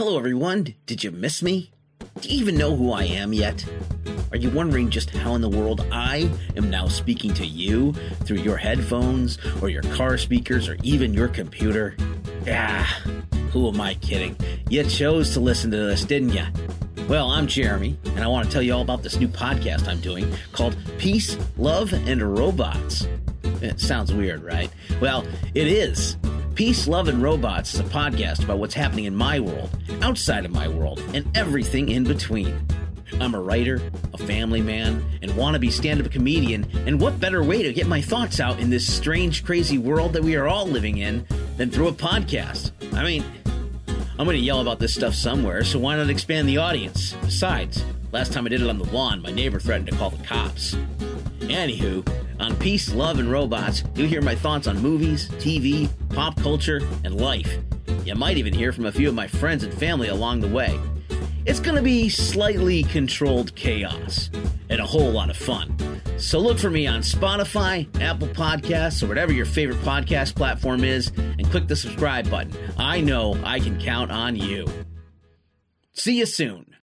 Hello, everyone. Did you miss me? Do you even know who I am yet? Are you wondering just how in the world I am now speaking to you through your headphones or your car speakers or even your computer? Ah, who am I kidding? You chose to listen to this, didn't you? Well, I'm Jeremy, and I want to tell you all about this new podcast I'm doing called Peace, Love, and Robots. It sounds weird, right? Well, it is. Peace, Love, and Robots is a podcast about what's happening in my world, outside of my world, and everything in between. I'm a writer, a family man, and wannabe stand up comedian, and what better way to get my thoughts out in this strange, crazy world that we are all living in than through a podcast? I mean, I'm going to yell about this stuff somewhere, so why not expand the audience? Besides, last time I did it on the lawn, my neighbor threatened to call the cops. Anywho, on Peace, Love, and Robots, you'll hear my thoughts on movies, TV, pop culture, and life. You might even hear from a few of my friends and family along the way. It's going to be slightly controlled chaos and a whole lot of fun. So look for me on Spotify, Apple Podcasts, or whatever your favorite podcast platform is, and click the subscribe button. I know I can count on you. See you soon.